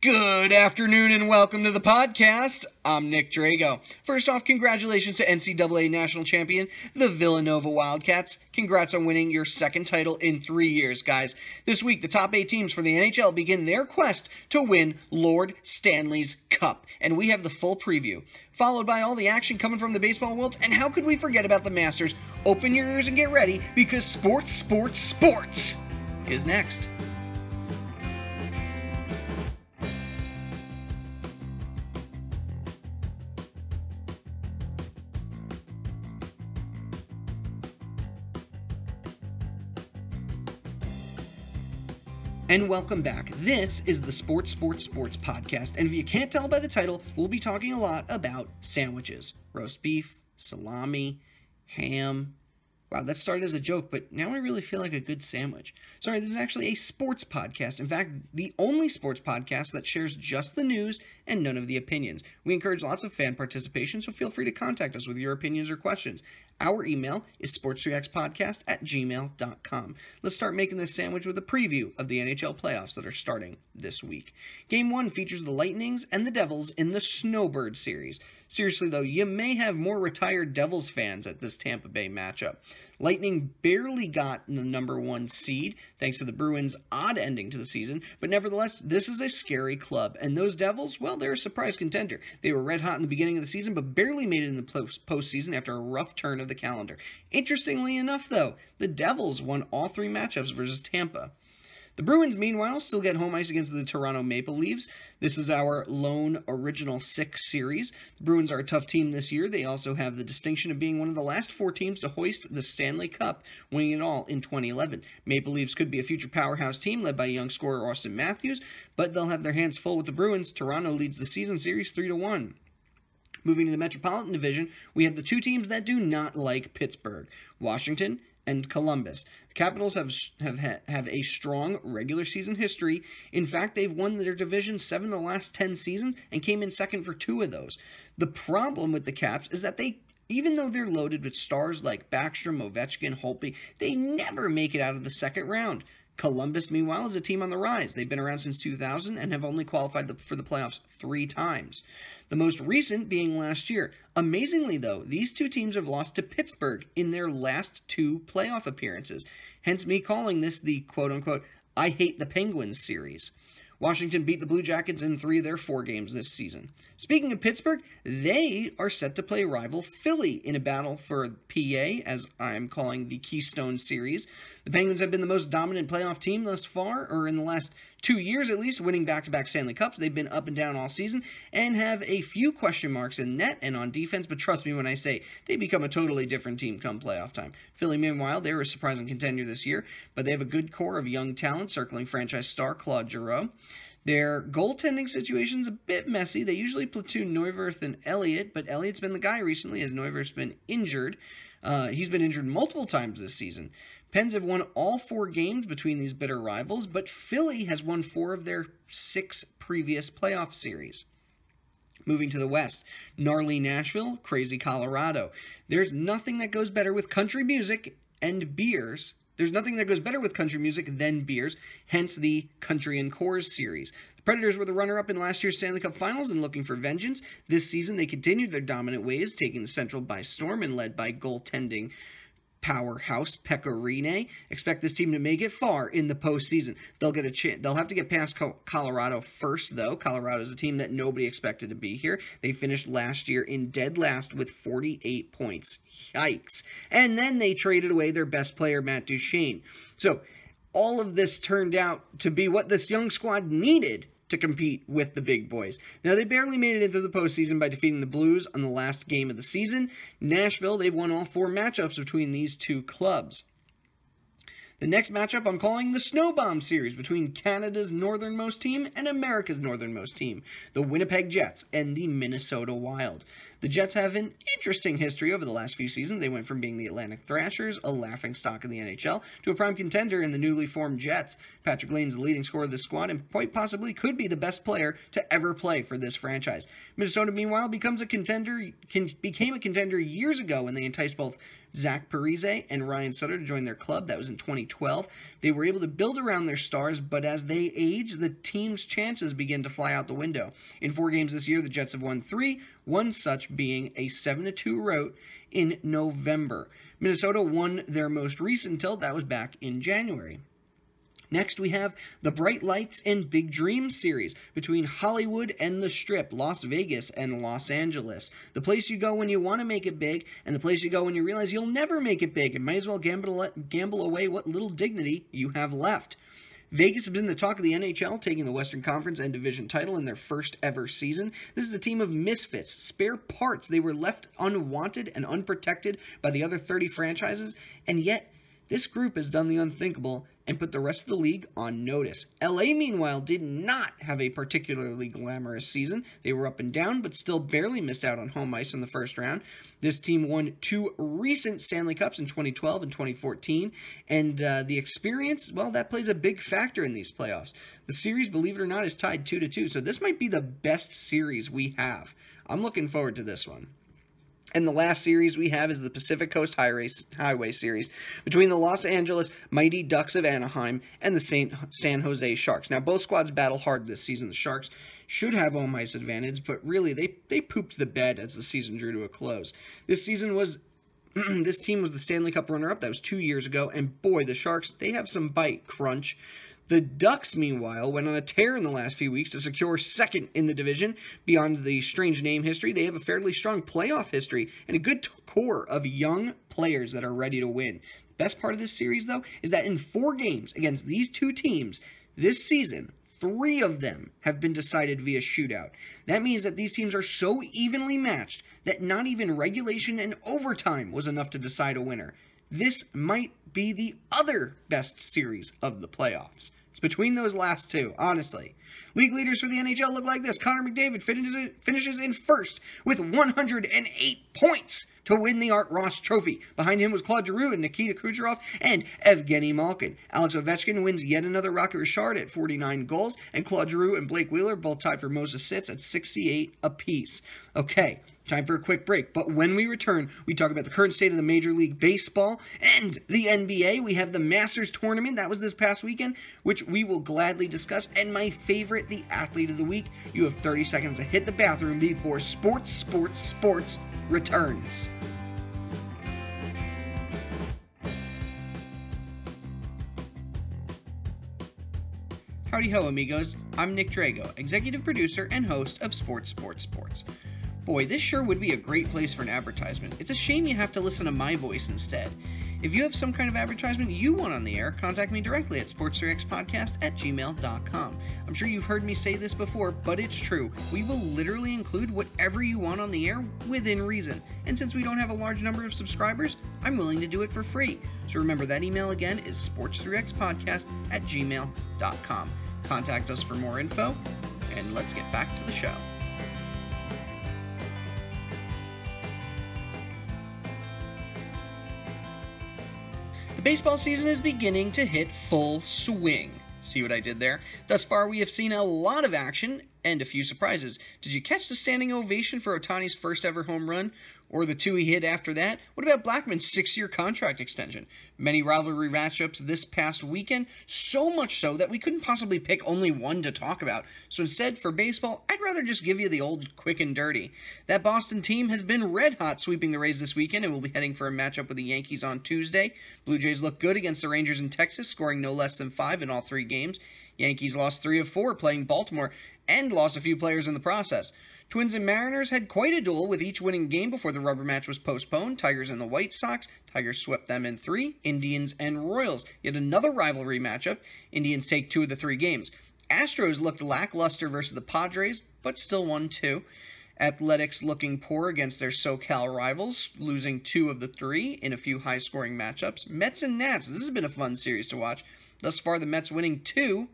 Good afternoon and welcome to the podcast. I'm Nick Drago. First off, congratulations to NCAA national champion, the Villanova Wildcats. Congrats on winning your second title in three years, guys. This week, the top eight teams for the NHL begin their quest to win Lord Stanley's Cup, and we have the full preview, followed by all the action coming from the baseball world. And how could we forget about the Masters? Open your ears and get ready because sports, sports, sports is next. And welcome back. This is the Sports Sports Sports podcast. And if you can't tell by the title, we'll be talking a lot about sandwiches roast beef, salami, ham. Wow, that started as a joke, but now I really feel like a good sandwich. Sorry, this is actually a sports podcast. In fact, the only sports podcast that shares just the news and none of the opinions. We encourage lots of fan participation, so feel free to contact us with your opinions or questions. Our email is sportsreactspodcast at gmail.com. Let's start making this sandwich with a preview of the NHL playoffs that are starting this week. Game 1 features the Lightnings and the Devils in the Snowbird series. Seriously, though, you may have more retired Devils fans at this Tampa Bay matchup. Lightning barely got the number one seed, thanks to the Bruins' odd ending to the season, but nevertheless, this is a scary club. And those Devils, well, they're a surprise contender. They were red hot in the beginning of the season, but barely made it in the postseason after a rough turn of the calendar. Interestingly enough, though, the Devils won all three matchups versus Tampa. The Bruins, meanwhile, still get home ice against the Toronto Maple Leafs. This is our lone original six series. The Bruins are a tough team this year. They also have the distinction of being one of the last four teams to hoist the Stanley Cup, winning it all in 2011. Maple Leafs could be a future powerhouse team led by young scorer Auston Matthews, but they'll have their hands full with the Bruins. Toronto leads the season series 3 to 1. Moving to the Metropolitan Division, we have the two teams that do not like Pittsburgh Washington and Columbus. The Capitals have have have a strong regular season history. In fact, they've won their division 7 of the last 10 seasons and came in second for 2 of those. The problem with the Caps is that they even though they're loaded with stars like Backstrom, Ovechkin, Holtby, they never make it out of the second round. Columbus, meanwhile, is a team on the rise. They've been around since 2000 and have only qualified for the playoffs three times. The most recent being last year. Amazingly, though, these two teams have lost to Pittsburgh in their last two playoff appearances. Hence, me calling this the quote unquote I hate the Penguins series. Washington beat the Blue Jackets in three of their four games this season. Speaking of Pittsburgh, they are set to play rival Philly in a battle for PA, as I'm calling the Keystone Series. The Penguins have been the most dominant playoff team thus far, or in the last two years at least, winning back to back Stanley Cups. They've been up and down all season and have a few question marks in net and on defense, but trust me when I say they become a totally different team come playoff time. Philly, meanwhile, they're a surprising contender this year, but they have a good core of young talent circling franchise star Claude Giroux. Their goaltending situation's a bit messy. They usually platoon Neuwirth and Elliott, but Elliott's been the guy recently as Neuwirth's been injured. Uh, he's been injured multiple times this season. Pens have won all four games between these bitter rivals, but Philly has won four of their six previous playoff series. Moving to the west, gnarly Nashville, crazy Colorado. There's nothing that goes better with country music and beers there's nothing that goes better with country music than beers, hence the Country and Coors series. The Predators were the runner up in last year's Stanley Cup Finals and looking for vengeance. This season, they continued their dominant ways, taking the Central by storm and led by goaltending powerhouse Pekka Rinne. Expect this team to make it far in the postseason. They'll get a chance. They'll have to get past Colorado first, though. Colorado is a team that nobody expected to be here. They finished last year in dead last with 48 points. Yikes! And then they traded away their best player, Matt Duchene. So all of this turned out to be what this young squad needed to compete with the big boys. Now, they barely made it into the postseason by defeating the Blues on the last game of the season. Nashville, they've won all four matchups between these two clubs. The next matchup I'm calling the Snowbomb Series between Canada's northernmost team and America's northernmost team, the Winnipeg Jets and the Minnesota Wild. The Jets have an interesting history over the last few seasons. They went from being the Atlantic Thrashers, a laughing stock in the NHL, to a prime contender in the newly formed Jets. Patrick Lane's the leading scorer of the squad and quite possibly could be the best player to ever play for this franchise. Minnesota, meanwhile, becomes a contender, can, became a contender years ago when they enticed both Zach Parise and Ryan Suter to join their club. That was in 2012. They were able to build around their stars, but as they age, the team's chances begin to fly out the window. In four games this year, the Jets have won three, one such being a 7 2 rout in November. Minnesota won their most recent tilt, that was back in January. Next, we have the Bright Lights and Big Dreams series between Hollywood and the Strip, Las Vegas and Los Angeles. The place you go when you want to make it big, and the place you go when you realize you'll never make it big, and might as well gamble, gamble away what little dignity you have left. Vegas has been the talk of the NHL, taking the Western Conference and division title in their first ever season. This is a team of misfits, spare parts. They were left unwanted and unprotected by the other 30 franchises, and yet this group has done the unthinkable and put the rest of the league on notice. LA, meanwhile, did not have a particularly glamorous season. They were up and down, but still barely missed out on home ice in the first round. This team won two recent Stanley Cups in 2012 and 2014, and uh, the experience, well, that plays a big factor in these playoffs. The series, believe it or not, is tied 2 to 2, so this might be the best series we have. I'm looking forward to this one. And the last series we have is the Pacific Coast Highway, Highway Series between the Los Angeles Mighty Ducks of Anaheim and the Saint, San Jose Sharks. Now, both squads battle hard this season. The Sharks should have home ice advantage, but really they, they pooped the bed as the season drew to a close. This season was this team was the Stanley Cup runner-up. That was two years ago, and boy, the Sharks they have some bite crunch. The Ducks, meanwhile, went on a tear in the last few weeks to secure second in the division. Beyond the strange name history, they have a fairly strong playoff history and a good core of young players that are ready to win. Best part of this series, though, is that in four games against these two teams this season, three of them have been decided via shootout. That means that these teams are so evenly matched that not even regulation and overtime was enough to decide a winner. This might be the other best series of the playoffs. It's between those last two, honestly. League leaders for the NHL look like this. Connor McDavid finishes, finishes in first with 108 points to win the Art Ross Trophy. Behind him was Claude Giroux and Nikita Kucherov and Evgeny Malkin. Alex Ovechkin wins yet another Rocket Richard at 49 goals, and Claude Giroux and Blake Wheeler both tied for most assists at 68 apiece. Okay, Time for a quick break. But when we return, we talk about the current state of the Major League Baseball and the NBA. We have the Masters tournament that was this past weekend, which we will gladly discuss. And my favorite, the athlete of the week. You have 30 seconds to hit the bathroom before Sports, Sports, Sports returns. Howdy ho, amigos. I'm Nick Drago, executive producer and host of Sports, Sports, Sports. Boy, this sure would be a great place for an advertisement. It's a shame you have to listen to my voice instead. If you have some kind of advertisement you want on the air, contact me directly at sports3xpodcast at gmail.com. I'm sure you've heard me say this before, but it's true. We will literally include whatever you want on the air within reason. And since we don't have a large number of subscribers, I'm willing to do it for free. So remember that email again is sports3xpodcast at gmail.com. Contact us for more info, and let's get back to the show. Baseball season is beginning to hit full swing. See what I did there? Thus far, we have seen a lot of action and a few surprises. Did you catch the standing ovation for Ohtani's first ever home run? Or the two he hit after that? What about Blackmon's six year contract extension? Many rivalry matchups this past weekend, so much so that we couldn't possibly pick only one to talk about. So instead, for baseball, I'd rather just give you the old quick and dirty. That Boston team has been red hot sweeping the Rays this weekend and will be heading for a matchup with the Yankees on Tuesday. Blue Jays look good against the Rangers in Texas, scoring no less than five in all three games. Yankees lost three of four playing Baltimore and lost a few players in the process. Twins and Mariners had quite a duel with each winning game before the rubber match was postponed. Tigers and the White Sox. Tigers swept them in three. Indians and Royals. Yet another rivalry matchup. Indians take two of the three games. Astros looked lackluster versus the Padres, but still won two. Athletics looking poor against their SoCal rivals, losing two of the three in a few high scoring matchups. Mets and Nats, this has been a fun series to watch. Thus far, the Mets winning two,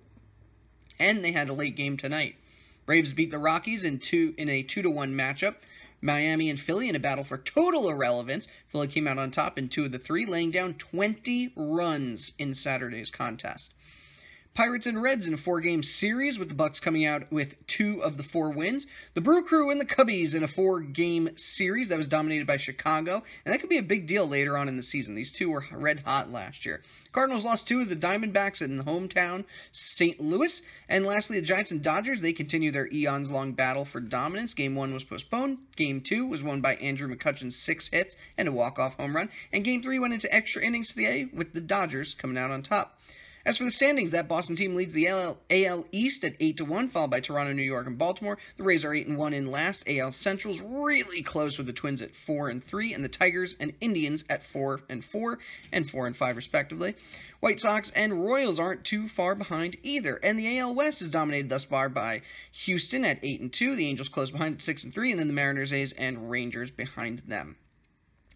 and they had a late game tonight. Braves beat the Rockies in two in a two to one matchup. Miami and Philly in a battle for total irrelevance. Philly came out on top in two of the three, laying down 20 runs in Saturday's contest. Pirates and Reds in a four-game series with the Bucs coming out with two of the four wins. The Brew Crew and the Cubbies in a four-game series that was dominated by Chicago, and that could be a big deal later on in the season. These two were red hot last year. Cardinals lost two of the Diamondbacks in the hometown St. Louis, and lastly the Giants and Dodgers they continue their eons-long battle for dominance. Game one was postponed. Game two was won by Andrew McCutchen's six hits and a walk-off home run, and Game three went into extra innings today with the Dodgers coming out on top. As for the standings, that Boston team leads the AL, East at 8 to 1, followed by Toronto, New York, and Baltimore. The Rays are 8 and 1 in last. AL Central's really close with the Twins at 4 and 3, and the Tigers and Indians at 4 and 4 and 4 and 5 respectively. White Sox and Royals aren't too far behind either, and the AL West is dominated thus far by Houston at 8 and 2, the Angels close behind at 6 and 3, and then the Mariners, A's, and Rangers behind them.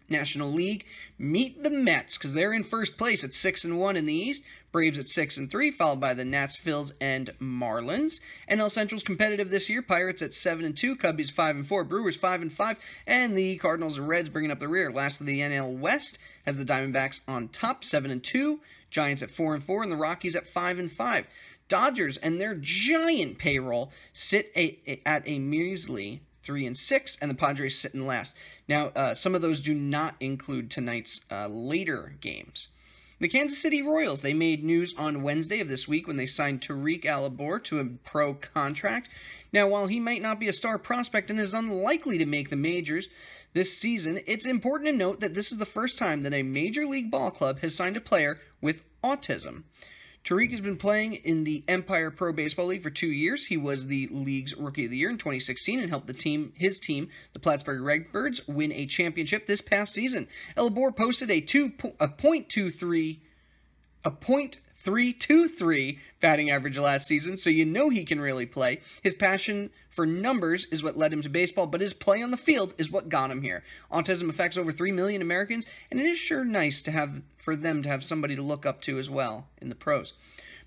National League. Meet the Mets because they're in first place at six and one in the East. Braves at six and three, followed by the Nats, Phils, and Marlins. NL Central's competitive this year. Pirates at seven and two, Cubbies five and four, Brewers five and five, and the Cardinals and Reds bringing up the rear. Lastly, the NL West has the Diamondbacks on top, seven and two, Giants at four and four, and the Rockies at five and five. Dodgers and their giant payroll sit a, a, at a measly three and six, and the Padres sit in last. Now, uh, some of those do not include tonight's uh, later games. The Kansas City Royals, they made news on Wednesday of this week when they signed Tarik El-Abour to a pro contract. Now, while he might not be a star prospect and is unlikely to make the majors this season, it's important to note that this is the first time that a major league ball club has signed a player with autism. Tarik has been playing in the Empire Pro Baseball League for two years. He was the league's Rookie of the Year in 2016 and helped the team, his team, the Plattsburgh Redbirds, win a championship this past season. El-Abour posted a two a point two three, a point 323 batting average last season, so you know he can really play. His passion for numbers is what led him to baseball, but his play on the field is what got him here. Autism affects over 3 million Americans, and it is sure nice to have for them to have somebody to look up to as well in the pros.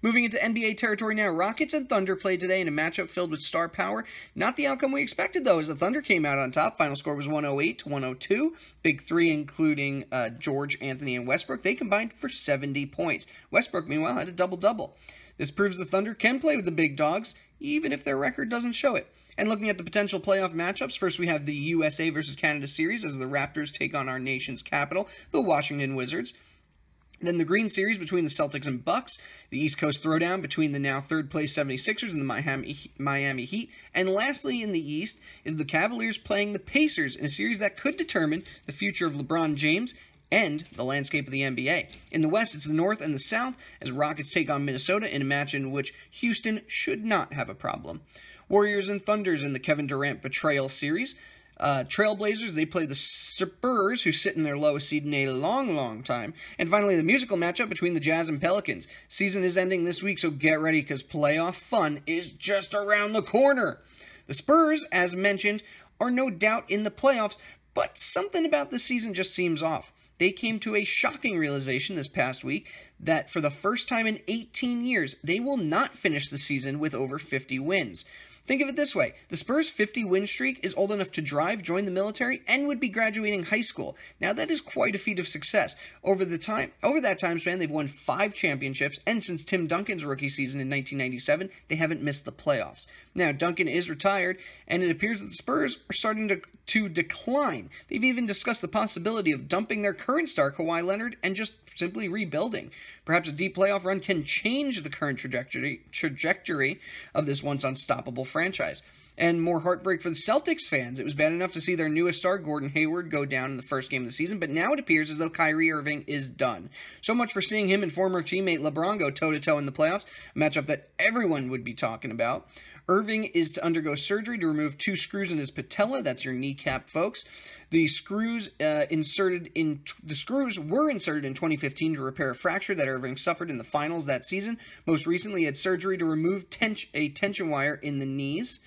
Moving into NBA territory now, Rockets and Thunder played today in a matchup filled with star power. Not the outcome we expected, though, as the Thunder came out on top. Final score was 108 to 102. Big three, including uh, George, Anthony, and Westbrook, they combined for 70 points. Westbrook, meanwhile, had a double double. This proves the Thunder can play with the big dogs, even if their record doesn't show it. And looking at the potential playoff matchups, first we have the USA versus Canada series as the Raptors take on our nation's capital, the Washington Wizards. Then the Green Series between the Celtics and Bucks, the East Coast Throwdown between the now third place 76ers and the Miami, Miami Heat, and lastly in the East is the Cavaliers playing the Pacers in a series that could determine the future of LeBron James and the landscape of the NBA. In the West, it's the North and the South as Rockets take on Minnesota in a match in which Houston should not have a problem. Warriors and Thunders in the Kevin Durant Betrayal series. Uh, Trailblazers, they play the Spurs, who sit in their lowest seed in a long, long time. And finally, the musical matchup between the Jazz and Pelicans. Season is ending this week, so get ready because playoff fun is just around the corner. The Spurs, as mentioned, are no doubt in the playoffs, but something about this season just seems off. They came to a shocking realization this past week that for the first time in 18 years, they will not finish the season with over 50 wins. Think of it this way the Spurs' 50 win streak is old enough to drive, join the military, and would be graduating high school. Now, that is quite a feat of success. Over, the time, over that time span, they've won five championships, and since Tim Duncan's rookie season in 1997, they haven't missed the playoffs. Now, Duncan is retired, and it appears that the Spurs are starting to, to decline. They've even discussed the possibility of dumping their current star, Kawhi Leonard, and just simply rebuilding. Perhaps a deep playoff run can change the current trajectory trajectory of this once unstoppable franchise. And more heartbreak for the Celtics fans. It was bad enough to see their newest star, Gordon Hayward, go down in the first game of the season, but now it appears as though Kyrie Irving is done. So much for seeing him and former teammate LeBron go toe to toe in the playoffs, a matchup that everyone would be talking about. Irving is to undergo surgery to remove two screws in his patella. That's your kneecap, folks. The screws uh, inserted in the screws were inserted in 2015 to repair a fracture that Irving suffered in the finals that season. Most recently, he had surgery to remove ten- a tension wire in the knees.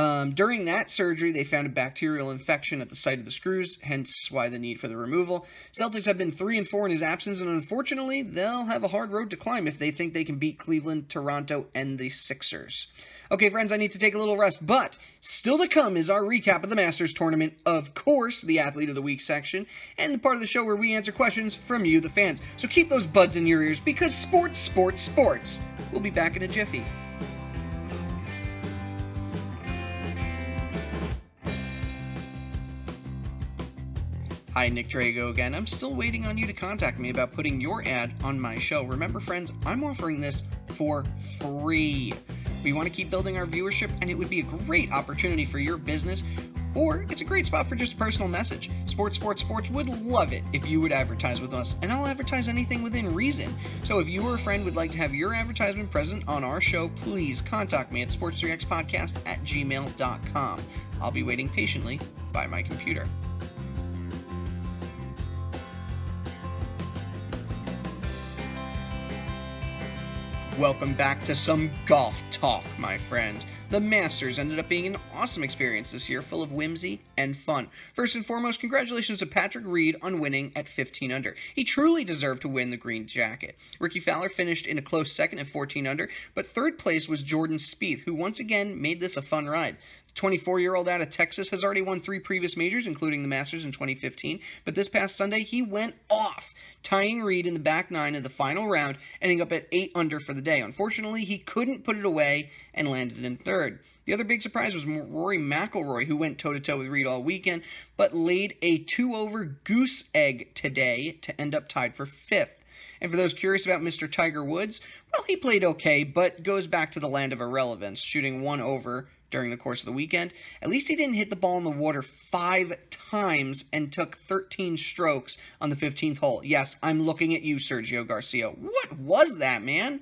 Um, during that surgery, they found a bacterial infection at the site of the screws, hence why the need for the removal. Celtics have been 3 and 4 in his absence, and unfortunately, they'll have a hard road to climb if they think they can beat Cleveland, Toronto, and the Sixers. Okay, friends, I need to take a little rest, but still to come is our recap of the Masters tournament, of course, the Athlete of the Week section, and the part of the show where we answer questions from you, the fans. So keep those buds in your ears because sports, sports, sports. We'll be back in a jiffy. Hi, Nick Drago again. I'm still waiting on you to contact me about putting your ad on my show. Remember, friends, I'm offering this for free. We want to keep building our viewership, and it would be a great opportunity for your business, or it's a great spot for just a personal message. Sports, Sports, Sports would love it if you would advertise with us, and I'll advertise anything within reason. So if you or a friend would like to have your advertisement present on our show, please contact me at sports3xpodcast at gmail.com. I'll be waiting patiently by my computer. Welcome back to some golf talk, my friends. The Masters ended up being an awesome experience this year, full of whimsy and fun. First and foremost, congratulations to Patrick Reed on winning at 15 under. He truly deserved to win the green jacket. Rickie Fowler finished in a close second at 14 under, but third place was Jordan Spieth, who once again made this a fun ride. 24 year old out of Texas has already won three previous majors, including the Masters in 2015. But this past Sunday, he went off, tying Reed in the back nine of the final round, ending up at 8 under for the day. Unfortunately, he couldn't put it away and landed in third. The other big surprise was Rory McIlroy, who went toe to toe with Reed all weekend, but laid a two over goose egg today to end up tied for fifth. And for those curious about Mr. Tiger Woods, well, he played okay, but goes back to the land of irrelevance, shooting one over during the course of the weekend. At least he didn't hit the ball in the water five times and took 13 strokes on the 15th hole. Yes, I'm looking at you, Sergio Garcia. What was that, man?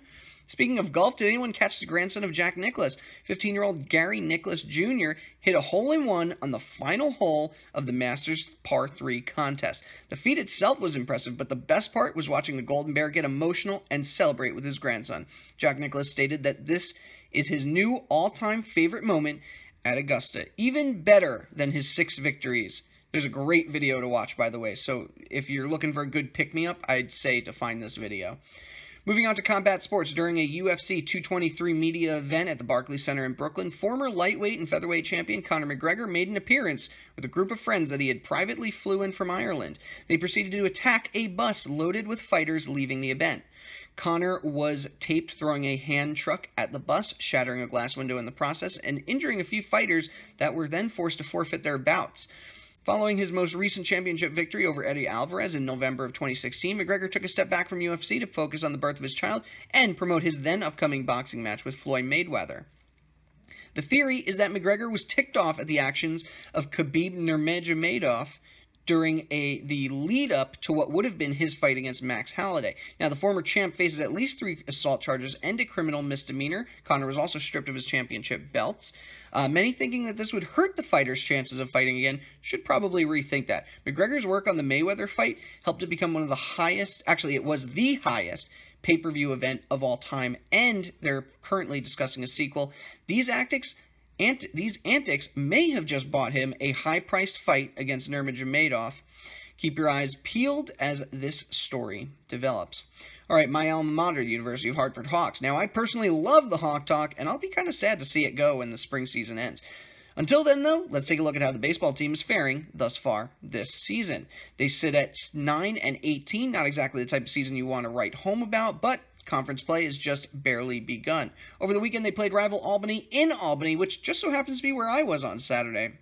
Speaking of golf, did anyone catch the grandson of Jack Nicklaus? 15 year old Gary Nicklaus Jr. hit a hole in one on the final hole of the Masters Par 3 contest. The feat itself was impressive, but the best part was watching the Golden Bear get emotional and celebrate with his grandson. Jack Nicklaus stated that this is his new all time favorite moment at Augusta, even better than his six victories. There's a great video to watch, by the way, so if you're looking for a good pick me up, I'd say to find this video. Moving on to combat sports, during a UFC 223 media event at the Barclays Center in Brooklyn, former lightweight and featherweight champion Conor McGregor made an appearance with a group of friends that he had privately flew in from Ireland. They proceeded to attack a bus loaded with fighters leaving the event. Conor was taped throwing a hand truck at the bus, shattering a glass window in the process, and injuring a few fighters that were then forced to forfeit their bouts. Following his most recent championship victory over Eddie Alvarez in November of 2016, McGregor took a step back from UFC to focus on the birth of his child and promote his then upcoming boxing match with Floyd Mayweather. The theory is that McGregor was ticked off at the actions of Khabib Nurmagomedov during a the lead up to what would have been his fight against Max Holloway. Now, the former champ faces at least three assault charges and a criminal misdemeanor. Conor was also stripped of his championship belts. Uh, many thinking that this would hurt the fighter's chances of fighting again should probably rethink that. McGregor's work on the Mayweather fight helped it become one of the highest, actually, it was the highest pay per view event of all time, and they're currently discussing a sequel. These tactics Ant- these antics may have just bought him a high priced fight against Nurmagomedov. Keep your eyes peeled as this story develops. All right, my alma mater, the University of Hartford Hawks. Now, I personally love the Hawk Talk, and I'll be kind of sad to see it go when the spring season ends. Until then, though, let's take a look at how the baseball team is faring thus far this season. They sit at 9 and 18, not exactly the type of season you want to write home about, but Conference play has just barely begun. Over the weekend, they played rival Albany in Albany, which just so happens to be where I was on Saturday.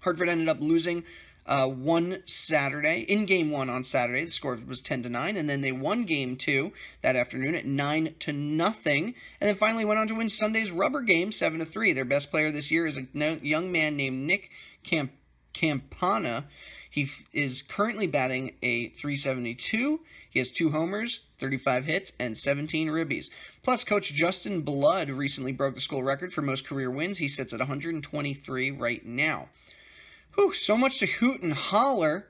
Hartford ended up losing uh, one Saturday in game one on Saturday. The score was ten to nine, and then they won game two that afternoon at nine to nothing, and then finally went on to win Sunday's rubber game seven to three. Their best player this year is a young man named Nick Camp- Campana. He f- is currently batting a 372. He has two homers, 35 hits, and 17 ribbies. Plus, coach Justin Blood recently broke the school record for most career wins. He sits at 123 right now. Whew, so much to hoot and holler.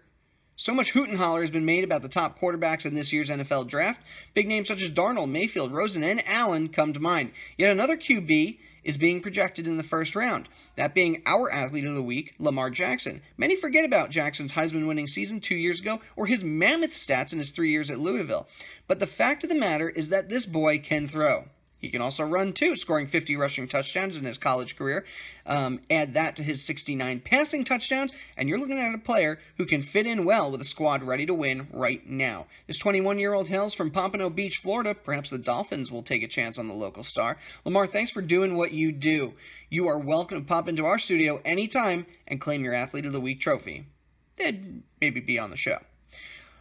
So much hoot and holler has been made about the top quarterbacks in this year's NFL draft. Big names such as Darnold, Mayfield, Rosen, and Allen come to mind. Yet another QB is being projected in the first round, that being our athlete of the week, Lamar Jackson. Many forget about Jackson's Heisman winning season two years ago or his mammoth stats in his three years at Louisville. But the fact of the matter is that this boy can throw. He can also run too, scoring 50 rushing touchdowns in his college career. Um, add that to his 69 passing touchdowns, and you're looking at a player who can fit in well with a squad ready to win right now. This 21 year old hails from Pompano Beach, Florida. Perhaps the Dolphins will take a chance on the local star. Lamar, thanks for doing what you do. You are welcome to pop into our studio anytime and claim your Athlete of the Week trophy. Then maybe be on the show.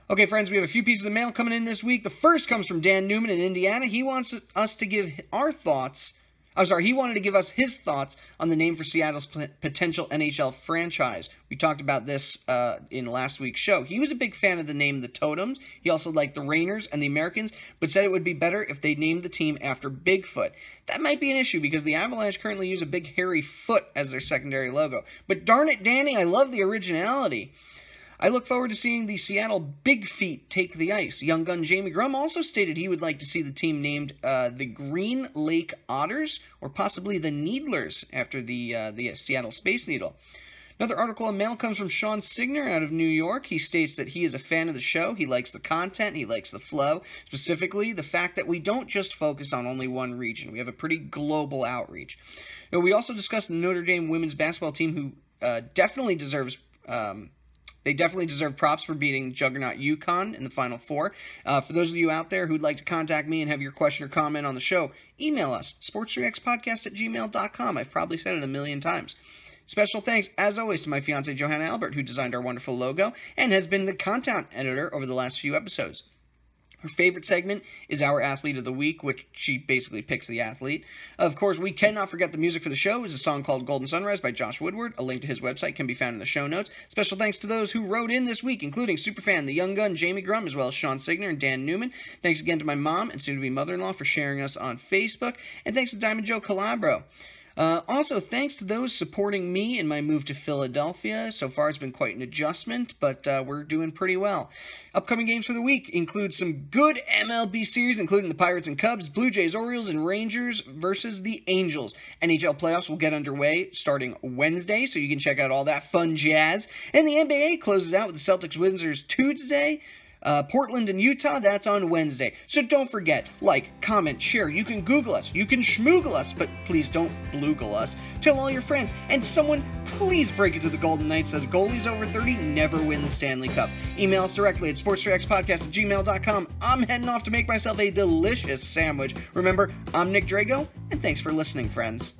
Okay, friends, we have a few pieces of mail coming in this week. The first comes from Dan Newman in Indiana. He wants us to give our thoughts. I'm sorry, he wanted to give us his thoughts on the name for Seattle's potential NHL franchise. We talked about this uh, in last week's show. He was a big fan of the name the Totems. He also liked the Rainiers and the Americans, but said it would be better if they named the team after Bigfoot. That might be an issue because the Avalanche currently use a big hairy foot as their secondary logo. But darn it, Danny, I love the originality. I look forward to seeing the Seattle Big Feet take the ice. Young gun Jamie Grum also stated he would like to see the team named uh, the Green Lake Otters or possibly the Needlers after the uh, the Seattle Space Needle. Another article in mail comes from Sean Signer out of New York. He states that he is a fan of the show. He likes the content, he likes the flow, specifically the fact that we don't just focus on only one region. We have a pretty global outreach. we also discussed the Notre Dame women's basketball team, who uh, definitely deserves um, they definitely deserve props for beating Juggernaut UConn in the Final Four. Uh, for those of you out there who'd like to contact me and have your question or comment on the show, email us, sports3xpodcast at gmail.com. I've probably said it a million times. Special thanks, as always, to my fiance Johanna Albert, who designed our wonderful logo and has been the content editor over the last few episodes. Her favorite segment is our athlete of the week, which she basically picks the athlete. Of course, we cannot forget the music for the show is a song called Golden Sunrise by Josh Woodward. A link to his website can be found in the show notes. Special thanks to those who wrote in this week, including superfan The Young Gun Jamie Grum, as well as Sean Signer and Dan Newman. Thanks again to my mom and soon to be mother in law for sharing us on Facebook. And thanks to Diamond Joe Calabro. Uh, also, thanks to those supporting me in my move to Philadelphia. So far, it's been quite an adjustment, but uh, we're doing pretty well. Upcoming games for the week include some good MLB series, including the Pirates and Cubs, Blue Jays, Orioles, and Rangers versus the Angels. NHL playoffs will get underway starting Wednesday, so you can check out all that fun jazz. And the NBA closes out with the Celtics Wizards Tuesday. Uh, Portland and Utah, that's on Wednesday. So don't forget, like, comment, share. You can Google us, you can schmoogle us, but please don't bloogle us. Tell all your friends, and someone please break it to the Golden Knights that goalies over 30 never win the Stanley Cup. Email us directly at sports3xpodcast at gmail.com. I'm heading off to make myself a delicious sandwich. Remember, I'm Nick Drago, and thanks for listening, friends.